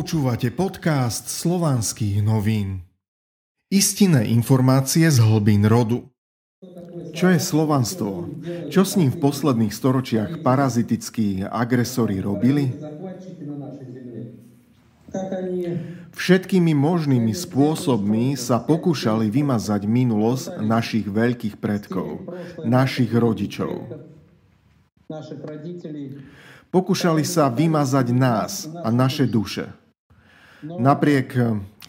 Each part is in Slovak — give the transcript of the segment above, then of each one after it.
Počúvate podcast slovanských novín. Istinné informácie z hlbín rodu. Čo je slovanstvo? Čo s ním v posledných storočiach parazitickí agresori robili? Všetkými možnými spôsobmi sa pokúšali vymazať minulosť našich veľkých predkov, našich rodičov. Pokúšali sa vymazať nás a naše duše. Napriek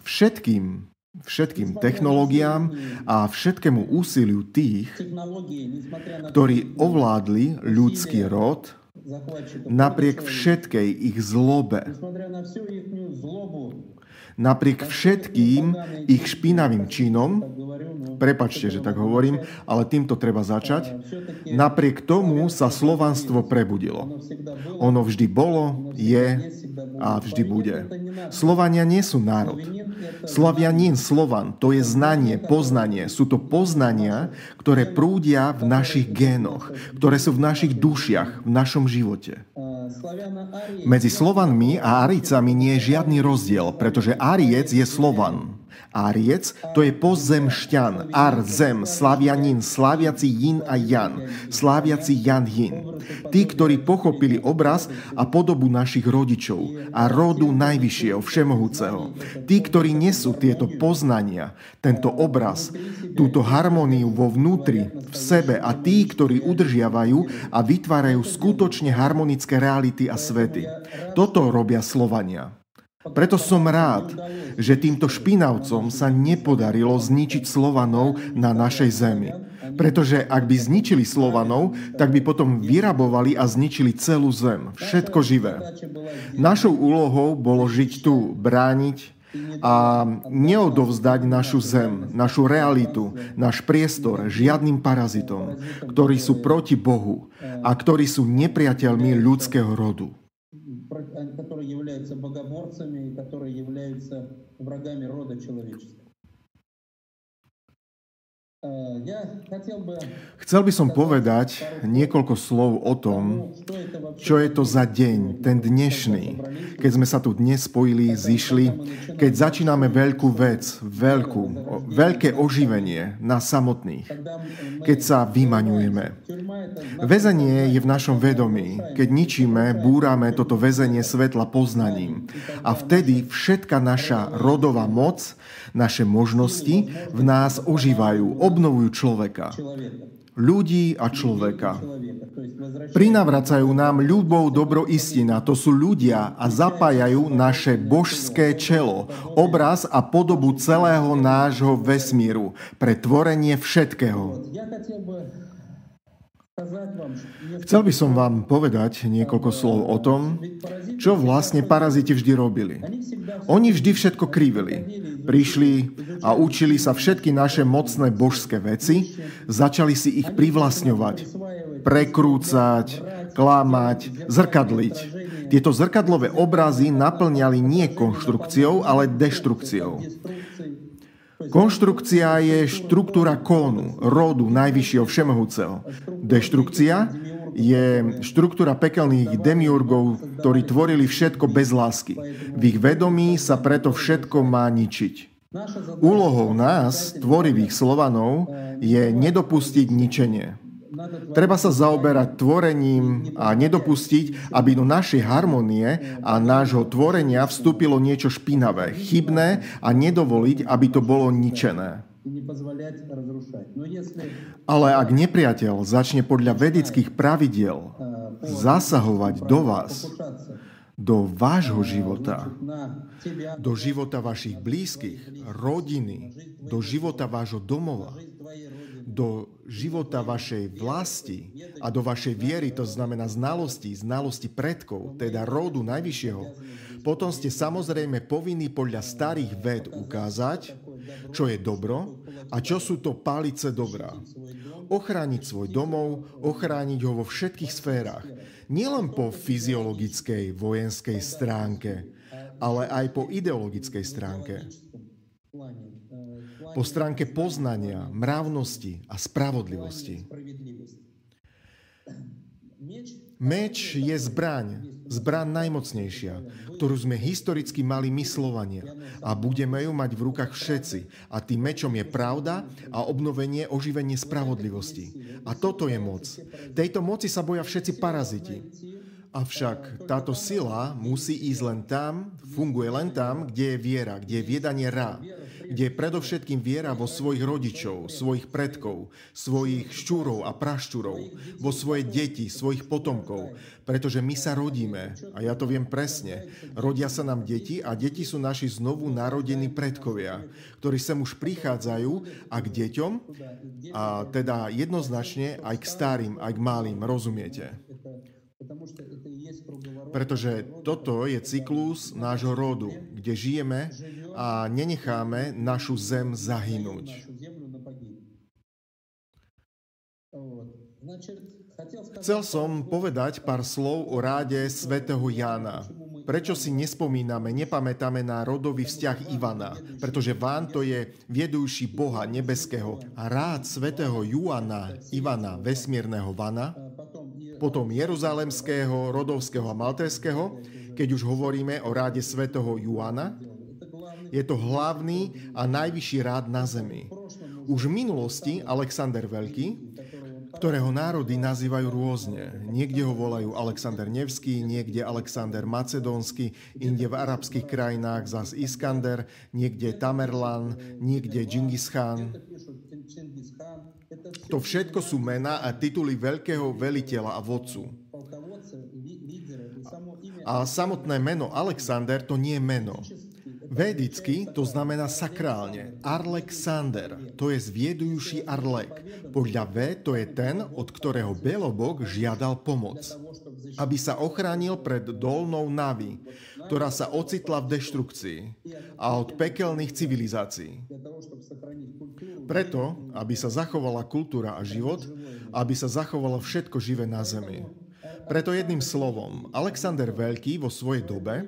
všetkým, všetkým technológiám a všetkému úsiliu tých, ktorí ovládli ľudský rod, napriek všetkej ich zlobe, napriek všetkým ich špinavým činom, prepačte, že tak hovorím, ale týmto treba začať, napriek tomu sa slovanstvo prebudilo. Ono vždy bolo, je a vždy bude. Slovania nie sú národ. Slovianín, Slovan, to je znanie, poznanie. Sú to poznania, ktoré prúdia v našich génoch, ktoré sú v našich dušiach, v našom živote. Medzi Slovanmi a Aricami nie je žiadny rozdiel, pretože Ariec je Slovan. Áriec, to je pozemšťan, ar, zem, slavianin, slaviaci Jin a Jan, slaviaci Jan Jin. Tí, ktorí pochopili obraz a podobu našich rodičov a rodu Najvyššieho, Všemohúceho. Tí, ktorí nesú tieto poznania, tento obraz, túto harmóniu vo vnútri, v sebe a tí, ktorí udržiavajú a vytvárajú skutočne harmonické reality a svety. Toto robia Slovania. Preto som rád, že týmto špinavcom sa nepodarilo zničiť Slovanov na našej zemi. Pretože ak by zničili Slovanov, tak by potom vyrabovali a zničili celú zem, všetko živé. Našou úlohou bolo žiť tu, brániť a neodovzdať našu zem, našu realitu, náš priestor žiadnym parazitom, ktorí sú proti Bohu a ktorí sú nepriateľmi ľudského rodu. Которые являются богоборцами и которые являются врагами рода человеческого. Chcel by som povedať niekoľko slov o tom, čo je to za deň, ten dnešný, keď sme sa tu dnes spojili, zišli, keď začíname veľkú vec, veľkú, veľké oživenie na samotných, keď sa vymaňujeme. Väzenie je v našom vedomí, keď ničíme, búrame toto väzenie svetla poznaním. A vtedy všetka naša rodová moc, naše možnosti v nás ožívajú, obnovujú človeka. Ľudí a človeka. Prinavracajú nám ľubou dobro istina. To sú ľudia a zapájajú naše božské čelo, obraz a podobu celého nášho vesmíru pre tvorenie všetkého. Chcel by som vám povedať niekoľko slov o tom, čo vlastne paraziti vždy robili. Oni vždy všetko krivili. Prišli a učili sa všetky naše mocné božské veci, začali si ich privlastňovať, prekrúcať, klamať, zrkadliť. Tieto zrkadlové obrazy naplňali nie konštrukciou, ale deštrukciou. Konštrukcia je štruktúra kónu, rodu najvyššieho všemohúceho. Deštrukcia je štruktúra pekelných demiurgov, ktorí tvorili všetko bez lásky. V ich vedomí sa preto všetko má ničiť. Úlohou nás, tvorivých Slovanov, je nedopustiť ničenie. Treba sa zaoberať tvorením a nedopustiť, aby do našej harmonie a nášho tvorenia vstúpilo niečo špinavé, chybné a nedovoliť, aby to bolo ničené. Ale ak nepriateľ začne podľa vedických pravidiel zasahovať do vás, do vášho života, do života vašich blízkych, rodiny, do života vášho domova, do života vašej vlasti a do vašej viery, to znamená znalosti, znalosti predkov, teda rodu najvyššieho, potom ste samozrejme povinní podľa starých ved ukázať, čo je dobro a čo sú to palice dobrá. Ochrániť svoj domov, ochrániť ho vo všetkých sférach. Nielen po fyziologickej, vojenskej stránke, ale aj po ideologickej stránke po stránke poznania, mravnosti a spravodlivosti. Meč je zbraň. Zbran najmocnejšia, ktorú sme historicky mali my Slovania. A budeme ju mať v rukách všetci. A tým mečom je pravda a obnovenie, oživenie spravodlivosti. A toto je moc. Tejto moci sa boja všetci paraziti. Avšak táto sila musí ísť len tam, funguje len tam, kde je viera, kde je viedanie rá, kde predovšetkým viera vo svojich rodičov, svojich predkov, svojich šťúrov a prašťúrov, vo svoje deti, svojich potomkov, pretože my sa rodíme, a ja to viem presne, rodia sa nám deti a deti sú naši znovu narodení predkovia, ktorí sem už prichádzajú a k deťom, a teda jednoznačne aj k starým, aj k malým, rozumiete? Pretože toto je cyklus nášho rodu, kde žijeme a nenecháme našu zem zahynúť. Chcel som povedať pár slov o ráde svätého Jána. Prečo si nespomíname, nepamätáme na rodový vzťah Ivana? Pretože Ván to je viedujúci Boha nebeského a rád svätého Juana, Ivana, vesmírneho Vana, potom Jeruzalemského, Rodovského a Maltéského, keď už hovoríme o ráde svätého Juana, je to hlavný a najvyšší rád na zemi. Už v minulosti Alexander Veľký, ktorého národy nazývajú rôzne. Niekde ho volajú Alexander Nevský, niekde Alexander Macedónsky, inde v arabských krajinách zas Iskander, niekde Tamerlan, niekde Džingis Khan. To všetko sú mená a tituly veľkého veliteľa a vodcu. A samotné meno Alexander to nie je meno. Védicky to znamená sakrálne. Arlexander, to je zviedujúci Arlek. Podľa V to je ten, od ktorého Belobok žiadal pomoc. Aby sa ochránil pred dolnou Navi, ktorá sa ocitla v deštrukcii a od pekelných civilizácií. Preto, aby sa zachovala kultúra a život, aby sa zachovalo všetko živé na Zemi. Preto jedným slovom, Alexander Veľký vo svojej dobe,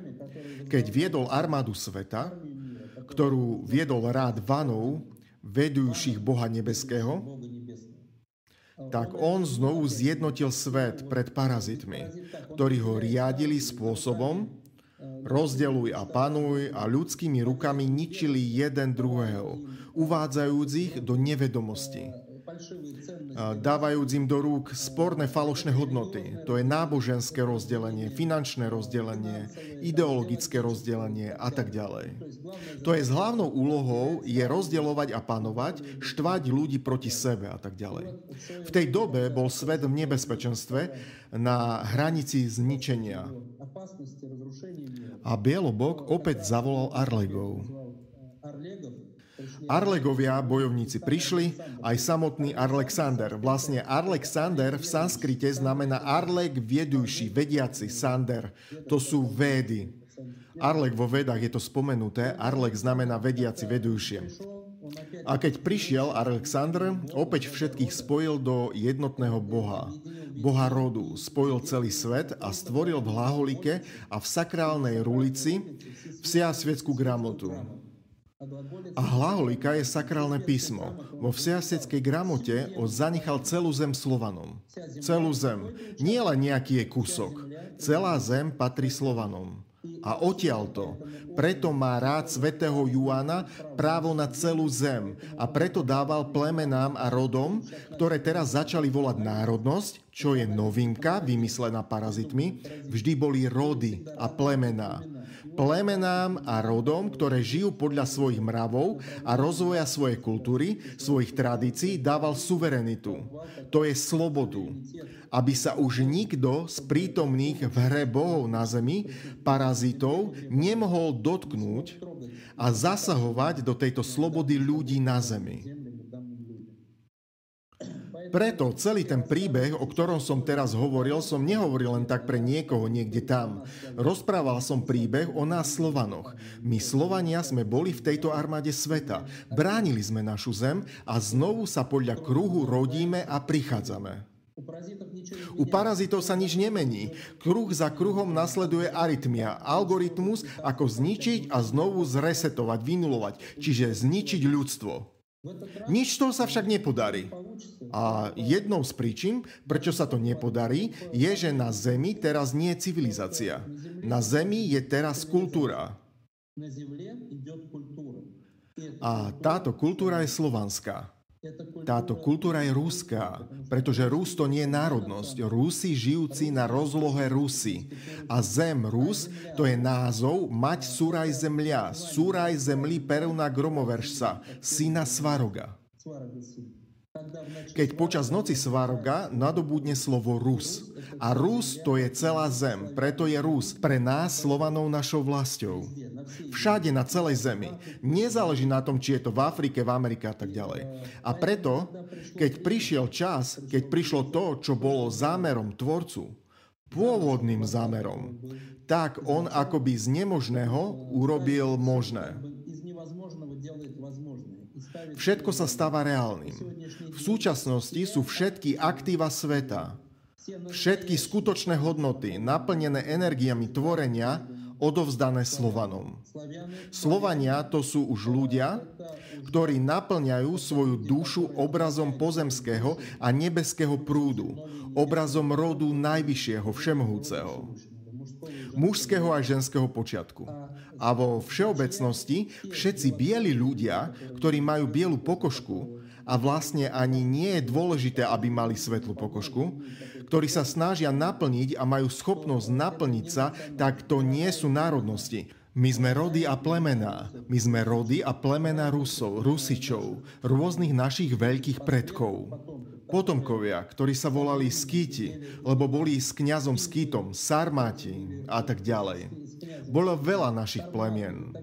keď viedol armádu sveta, ktorú viedol rád vanov, vedujúcich Boha nebeského, tak on znovu zjednotil svet pred parazitmi, ktorí ho riadili spôsobom, rozdeluj a panuj a ľudskými rukami ničili jeden druhého, uvádzajúc ich do nevedomosti dávajúc im do rúk sporné falošné hodnoty. To je náboženské rozdelenie, finančné rozdelenie, ideologické rozdelenie a tak ďalej. To je s hlavnou úlohou je rozdeľovať a panovať, štvať ľudí proti sebe a tak ďalej. V tej dobe bol svet v nebezpečenstve na hranici zničenia. A Bielobok opäť zavolal Arlegov. Arlegovia bojovníci prišli, aj samotný Arlexander. Vlastne Arlexander v sanskrite znamená Arlek viedujší, vediaci, Sander. To sú védy. Arlek vo vedách je to spomenuté, Arlek znamená vediaci, vedujšie. A keď prišiel Alexander, opäť všetkých spojil do jednotného Boha. Boha rodu. Spojil celý svet a stvoril v hlaholike a v sakrálnej rulici vsiasvietskú gramotu. A hlaholika je sakrálne písmo. Vo vsiaseckej gramote on zanechal celú zem Slovanom. Celú zem. Nie len nejaký je kúsok. Celá zem patrí Slovanom. A odtiaľto. Preto má rád svätého Juana právo na celú zem a preto dával plemenám a rodom, ktoré teraz začali volať národnosť, čo je novinka vymyslená parazitmi, vždy boli rody a plemená plemenám a rodom, ktoré žijú podľa svojich mravov a rozvoja svojej kultúry, svojich tradícií, dával suverenitu. To je slobodu. Aby sa už nikto z prítomných v hre bohov na zemi, parazitov, nemohol dotknúť a zasahovať do tejto slobody ľudí na zemi. Preto celý ten príbeh, o ktorom som teraz hovoril, som nehovoril len tak pre niekoho niekde tam. Rozprával som príbeh o nás Slovanoch. My Slovania sme boli v tejto armáde sveta. Bránili sme našu zem a znovu sa podľa kruhu rodíme a prichádzame. U parazitov sa nič nemení. Kruh za kruhom nasleduje arytmia, algoritmus, ako zničiť a znovu zresetovať, vynulovať, čiže zničiť ľudstvo. Nič toho sa však nepodarí. A jednou z príčin, prečo sa to nepodarí, je, že na Zemi teraz nie je civilizácia. Na Zemi je teraz kultúra. A táto kultúra je slovanská. Táto kultúra je ruská, pretože Rus to nie je národnosť. Rusi žijúci na rozlohe Rusy. A zem Rus to je názov mať Suraj zemľa, Suraj zemli Peruna Gromoverša, syna Svaroga. Keď počas noci Svaroga nadobudne slovo Rus. A Rus to je celá zem, preto je Rus pre nás Slovanov našou vlastou. Všade na celej zemi. Nezáleží na tom, či je to v Afrike, v Amerike a tak ďalej. A preto, keď prišiel čas, keď prišlo to, čo bolo zámerom Tvorcu, pôvodným zámerom, tak on akoby z nemožného urobil možné. Všetko sa stáva reálnym. V súčasnosti sú všetky aktíva sveta, všetky skutočné hodnoty, naplnené energiami tvorenia, odovzdané Slovanom. Slovania to sú už ľudia, ktorí naplňajú svoju dušu obrazom pozemského a nebeského prúdu, obrazom rodu najvyššieho, všemohúceho mužského a ženského počiatku. A vo všeobecnosti všetci bieli ľudia, ktorí majú bielu pokožku, a vlastne ani nie je dôležité, aby mali svetlú pokožku, ktorí sa snažia naplniť a majú schopnosť naplniť sa, tak to nie sú národnosti. My sme rody a plemená. My sme rody a plemená Rusov, Rusičov, rôznych našich veľkých predkov potomkovia, ktorí sa volali Skýti, lebo boli s kňazom Skýtom, Sarmáti a tak ďalej. Bolo veľa našich plemien.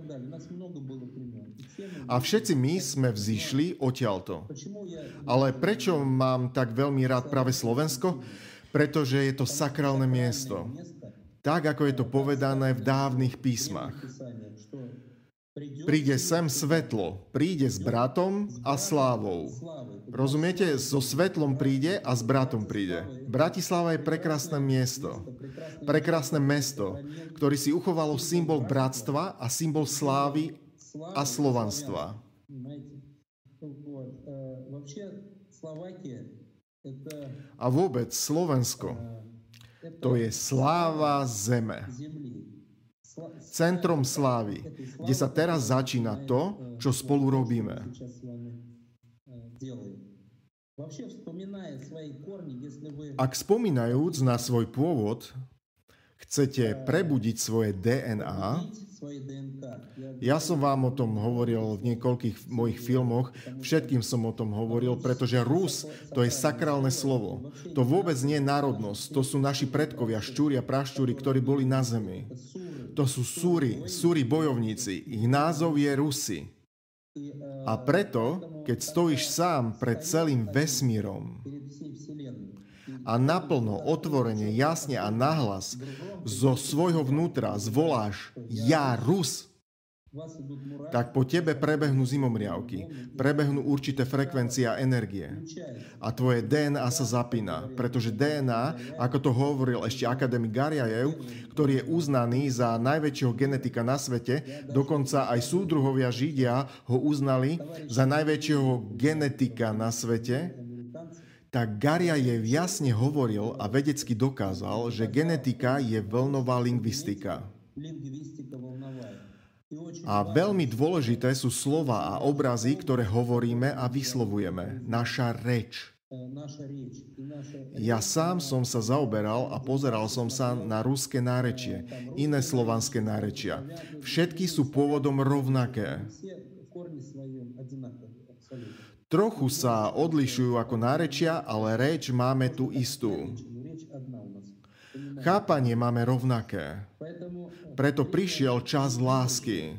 A všetci my sme vzýšli odtiaľto. Ale prečo mám tak veľmi rád práve Slovensko? Pretože je to sakrálne miesto. Tak, ako je to povedané v dávnych písmach. Príde sem svetlo, príde s bratom a slávou. Rozumiete? So svetlom príde a s bratom príde. Bratislava je prekrásne miesto. Prekrásne mesto, ktorý si uchovalo symbol bratstva a symbol slávy a slovanstva. A vôbec Slovensko, to je sláva zeme centrom slávy, kde sa teraz začína to, čo spolu robíme. Ak spomínajúc na svoj pôvod, chcete prebudiť svoje DNA, ja som vám o tom hovoril v niekoľkých mojich filmoch, všetkým som o tom hovoril, pretože Rus to je sakrálne slovo. To vôbec nie je národnosť, to sú naši predkovia, šťúri a prašťúri, ktorí boli na zemi. To sú súry, súri bojovníci, ich názov je Rusi. A preto, keď stojíš sám pred celým vesmírom, a naplno, otvorene, jasne a nahlas zo svojho vnútra zvoláš Ja Rus, tak po tebe prebehnú zimomriavky, prebehnú určité frekvencie a energie. A tvoje DNA sa zapína, pretože DNA, ako to hovoril ešte akademik Gariajev, ktorý je uznaný za najväčšieho genetika na svete, dokonca aj súdruhovia Židia ho uznali za najväčšieho genetika na svete, tak Gariajev jasne hovoril a vedecky dokázal, že genetika je vlnová lingvistika. A veľmi dôležité sú slova a obrazy, ktoré hovoríme a vyslovujeme. Naša reč. Ja sám som sa zaoberal a pozeral som sa na ruské nárečie, iné slovanské nárečia. Všetky sú pôvodom rovnaké. Trochu sa odlišujú ako nárečia, ale reč máme tu istú. Chápanie máme rovnaké. Preto prišiel čas lásky.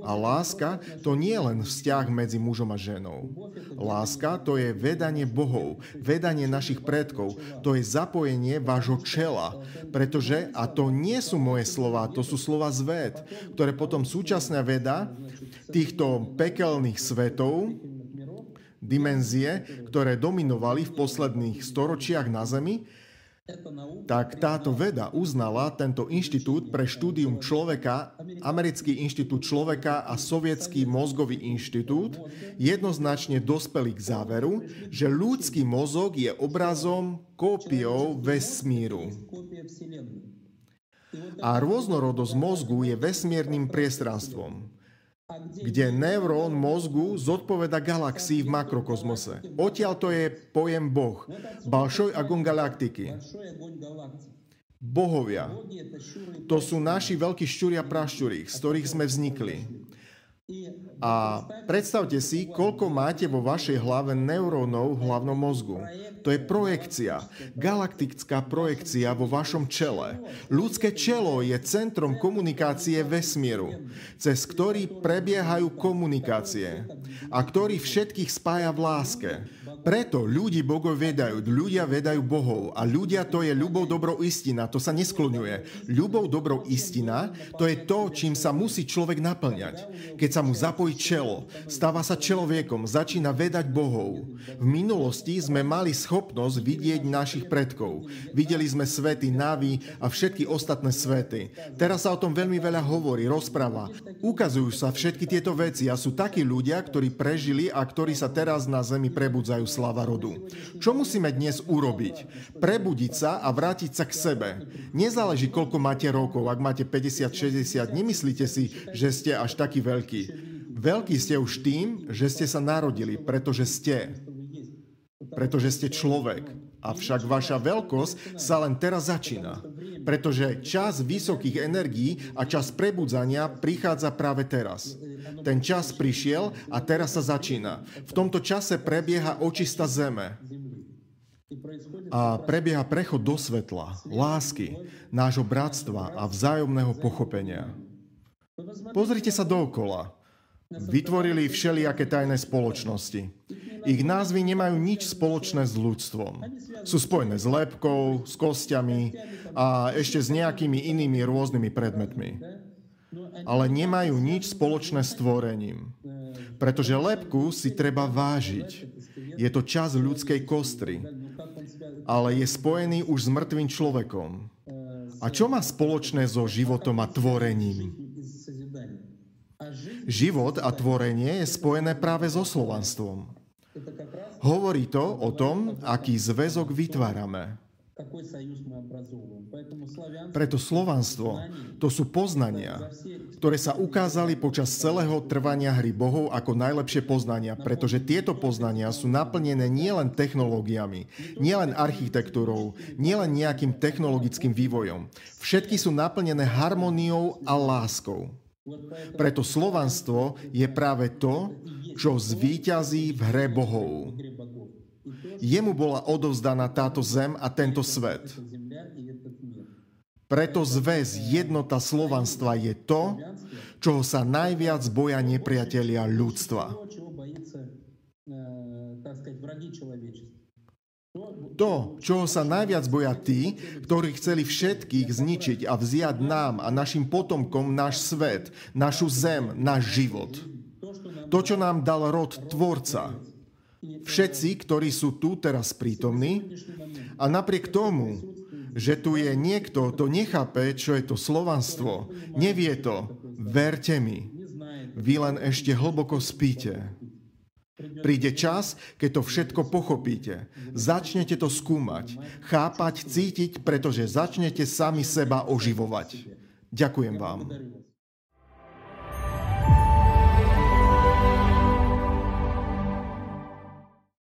A láska to nie je len vzťah medzi mužom a ženou. Láska to je vedanie bohov, vedanie našich predkov, to je zapojenie vášho čela. Pretože, a to nie sú moje slova, to sú slova z ved, ktoré potom súčasná veda týchto pekelných svetov dimenzie, ktoré dominovali v posledných storočiach na Zemi, tak táto veda uznala tento inštitút pre štúdium človeka, Americký inštitút človeka a Sovietský mozgový inštitút, jednoznačne dospeli k záveru, že ľudský mozog je obrazom, kópiou vesmíru. A rôznorodosť mozgu je vesmírnym priestranstvom kde neurón mozgu zodpoveda galaxii v makrokozmose. Odtiaľ to je pojem Boh, Balšoj Agon galaktiky. Bohovia. To sú naši veľkí šťuria prašťurí, z ktorých sme vznikli. A predstavte si, koľko máte vo vašej hlave neurónov v hlavnom mozgu. To je projekcia, galaktická projekcia vo vašom čele. Ľudské čelo je centrom komunikácie vesmíru, cez ktorý prebiehajú komunikácie a ktorý všetkých spája v láske. Preto ľudí Bogov vedajú, ľudia vedajú Bohov a ľudia to je ľubou dobrou istina, to sa neskloňuje. Ľubou dobrou istina, to je to, čím sa musí človek naplňať. Keď sa mu zapojí čelo, stáva sa človekom, začína vedať Bohov. V minulosti sme mali schopnosť vidieť našich predkov. Videli sme svety, navy a všetky ostatné svety. Teraz sa o tom veľmi veľa hovorí, rozpráva. Ukazujú sa všetky tieto veci a sú takí ľudia, ktorí prežili a ktorí sa teraz na zemi prebudzajú slava rodu. Čo musíme dnes urobiť? Prebudiť sa a vrátiť sa k sebe. Nezáleží, koľko máte rokov. Ak máte 50-60, nemyslíte si, že ste až taký veľký. Veľký ste už tým, že ste sa narodili, pretože ste. Pretože ste človek. Avšak vaša veľkosť sa len teraz začína. Pretože čas vysokých energií a čas prebudzania prichádza práve teraz. Ten čas prišiel a teraz sa začína. V tomto čase prebieha očista zeme. A prebieha prechod do svetla, lásky, nášho bratstva a vzájomného pochopenia. Pozrite sa dookola. Vytvorili všelijaké tajné spoločnosti. Ich názvy nemajú nič spoločné s ľudstvom. Sú spojené s lepkou, s kostiami a ešte s nejakými inými rôznymi predmetmi. Ale nemajú nič spoločné s tvorením. Pretože lepku si treba vážiť. Je to čas ľudskej kostry. Ale je spojený už s mŕtvým človekom. A čo má spoločné so životom a tvorením? Život a tvorenie je spojené práve so slovanstvom. Hovorí to o tom, aký zväzok vytvárame. Preto slovanstvo to sú poznania, ktoré sa ukázali počas celého trvania hry bohov ako najlepšie poznania, pretože tieto poznania sú naplnené nielen technológiami, nielen architektúrou, nielen nejakým technologickým vývojom. Všetky sú naplnené harmóniou a láskou. Preto slovanstvo je práve to, čo zvíťazí v hre bohov. Jemu bola odovzdaná táto zem a tento svet. Preto zväz jednota slovanstva je to, čoho sa najviac boja nepriatelia ľudstva. To, čoho sa najviac boja tí, ktorí chceli všetkých zničiť a vziať nám a našim potomkom náš svet, našu zem, náš život. To, čo nám dal rod Tvorca. Všetci, ktorí sú tu teraz prítomní a napriek tomu, že tu je niekto, kto nechápe, čo je to slovanstvo, nevie to, verte mi, vy len ešte hlboko spíte. Príde čas, keď to všetko pochopíte. Začnete to skúmať, chápať, cítiť, pretože začnete sami seba oživovať. Ďakujem vám.